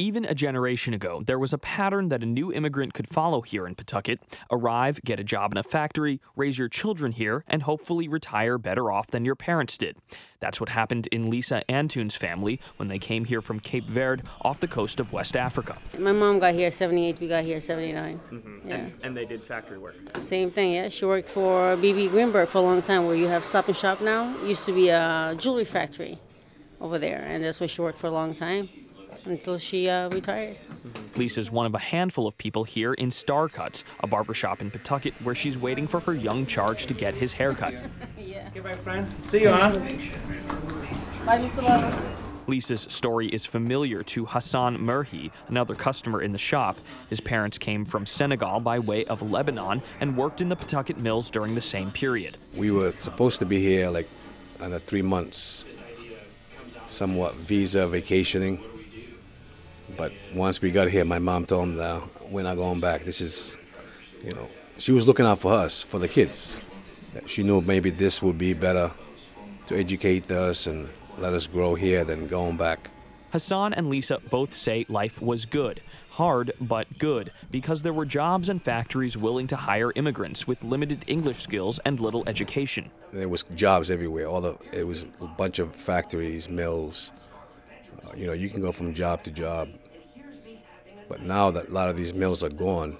Even a generation ago, there was a pattern that a new immigrant could follow here in Pawtucket arrive, get a job in a factory, raise your children here, and hopefully retire better off than your parents did. That's what happened in Lisa Antoon's family when they came here from Cape Verde off the coast of West Africa. My mom got here 78, we got here 79. Mm-hmm. Yeah. And, and, they did factory work. Same thing, yeah. She worked for BB Greenberg for a long time where you have Stop and Shop now. It used to be a jewelry factory over there, and that's where she worked for a long time until she uh, retired. Lisa's one of a handful of people here in Star Cuts, a barbershop in Pawtucket where she's waiting for her young charge to get his haircut. yeah. Okay, friend. See you, huh? Bye, Mr. Barber. Lisa's story is familiar to Hassan Murhi, another customer in the shop. His parents came from Senegal by way of Lebanon and worked in the Pawtucket mills during the same period. We were supposed to be here like under three months, somewhat visa vacationing. But once we got here, my mom told him that we're not going back. This is, you know, she was looking out for us, for the kids. She knew maybe this would be better to educate us and let us grow here than going back. Hassan and Lisa both say life was good. Hard, but good, because there were jobs and factories willing to hire immigrants with limited English skills and little education. There was jobs everywhere. All the, it was a bunch of factories, mills. Uh, you know, you can go from job to job. But now that a lot of these mills are gone,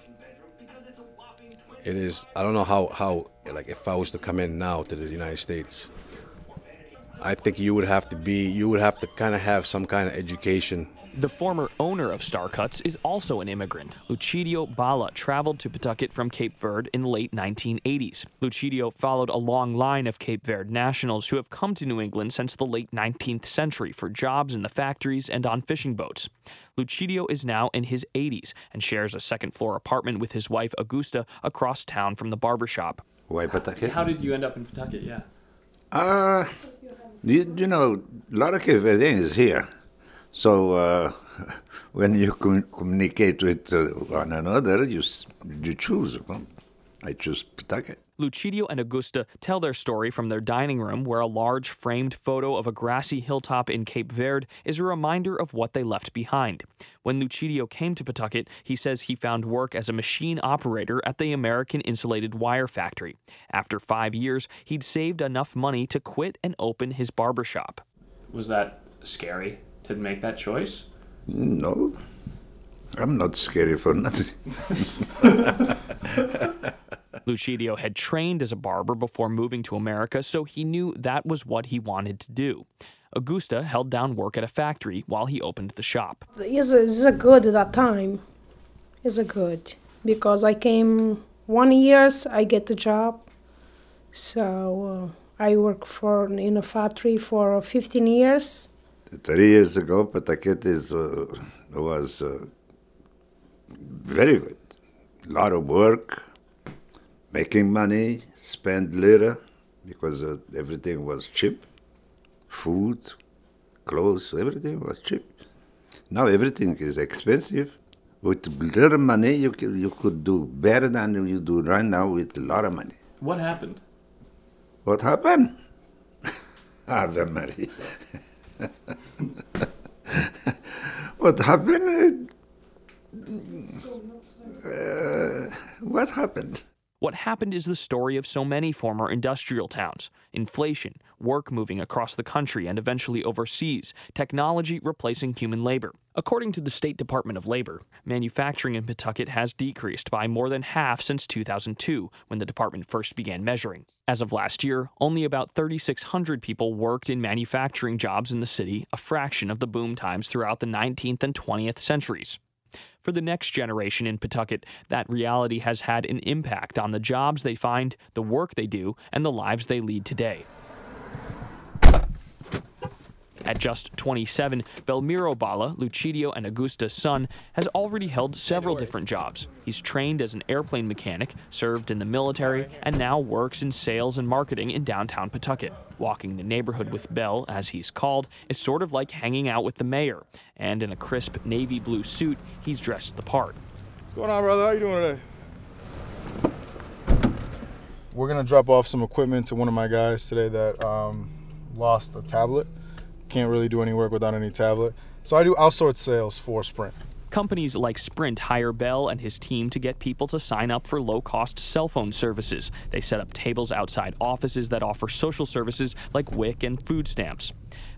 it is, I don't know how, how like if I was to come in now to the United States, I think you would have to be, you would have to kind of have some kind of education. The former owner of Star Cuts is also an immigrant. Lucidio Bala traveled to Pawtucket from Cape Verde in the late 1980s. Lucidio followed a long line of Cape Verde nationals who have come to New England since the late 19th century for jobs in the factories and on fishing boats. Lucidio is now in his 80s and shares a second floor apartment with his wife Augusta across town from the barbershop. Why Pawtucket? How did you end up in Pawtucket? Yeah. Uh, you, you know, a lot of Cape Verdeans here. So uh, when you com- communicate with uh, one another, you, you choose. I choose Pawtucket. Lucidio and Augusta tell their story from their dining room, where a large framed photo of a grassy hilltop in Cape Verde is a reminder of what they left behind. When Lucidio came to Pawtucket, he says he found work as a machine operator at the American Insulated Wire Factory. After five years, he'd saved enough money to quit and open his barbershop. Was that scary to make that choice? No. I'm not scary for nothing. Lucidio had trained as a barber before moving to America, so he knew that was what he wanted to do. Augusta held down work at a factory while he opened the shop. It's a, it's a good at that time. It's a good because I came one years I get the job, so uh, I work for in a factory for 15 years. Three years ago, Pawtucket is uh, was uh, very good. A lot of work, making money, spend little because uh, everything was cheap. Food, clothes, everything was cheap. Now everything is expensive. With little money, you could, you could do better than you do right now with a lot of money. What happened? What happened? Ave Maria. what happened? Uh, what happened? What happened is the story of so many former industrial towns inflation, work moving across the country and eventually overseas, technology replacing human labor. According to the State Department of Labor, manufacturing in Pawtucket has decreased by more than half since 2002, when the department first began measuring. As of last year, only about 3,600 people worked in manufacturing jobs in the city, a fraction of the boom times throughout the 19th and 20th centuries. For the next generation in Pawtucket, that reality has had an impact on the jobs they find, the work they do, and the lives they lead today. At just 27, Belmiro Bala, Lucidio and Augusta's son, has already held several different jobs. He's trained as an airplane mechanic, served in the military, and now works in sales and marketing in downtown Pawtucket. Walking the neighborhood with Bell, as he's called, is sort of like hanging out with the mayor. And in a crisp navy blue suit, he's dressed the part. What's going on, brother? How you doing today? We're gonna drop off some equipment to one of my guys today that um, lost a tablet can't really do any work without any tablet. So I do outsource sales for Sprint. Companies like Sprint hire Bell and his team to get people to sign up for low cost cell phone services. They set up tables outside offices that offer social services like WIC and food stamps.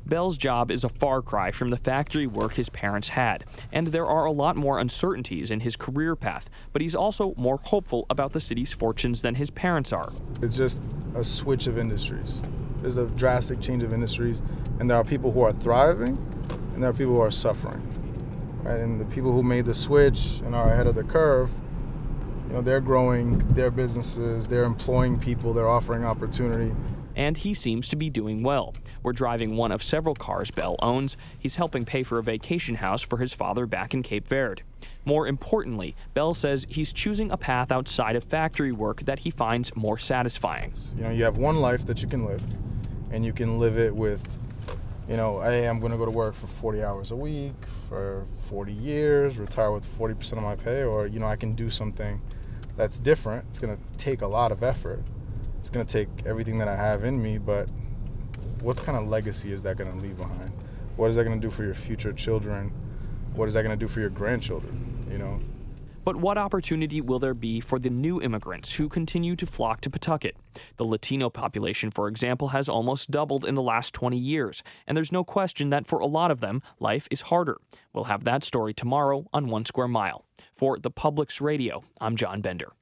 Bell's job is a far cry from the factory work his parents had, and there are a lot more uncertainties in his career path, but he's also more hopeful about the city's fortunes than his parents are. It's just a switch of industries. There's a drastic change of industries, and there are people who are thriving, and there are people who are suffering. Right? And the people who made the switch and are ahead of the curve, you know, they're growing their businesses, they're employing people, they're offering opportunity. And he seems to be doing well. We're driving one of several cars Bell owns. He's helping pay for a vacation house for his father back in Cape Verde. More importantly, Bell says he's choosing a path outside of factory work that he finds more satisfying. You know, you have one life that you can live, and you can live it with you know, hey, I'm going to go to work for 40 hours a week for 40 years, retire with 40% of my pay, or, you know, I can do something that's different. It's going to take a lot of effort. It's going to take everything that I have in me, but what kind of legacy is that going to leave behind? What is that going to do for your future children? What is that going to do for your grandchildren, you know? But what opportunity will there be for the new immigrants who continue to flock to Pawtucket? The Latino population, for example, has almost doubled in the last 20 years, and there's no question that for a lot of them, life is harder. We'll have that story tomorrow on One Square Mile. For the Public's Radio, I'm John Bender.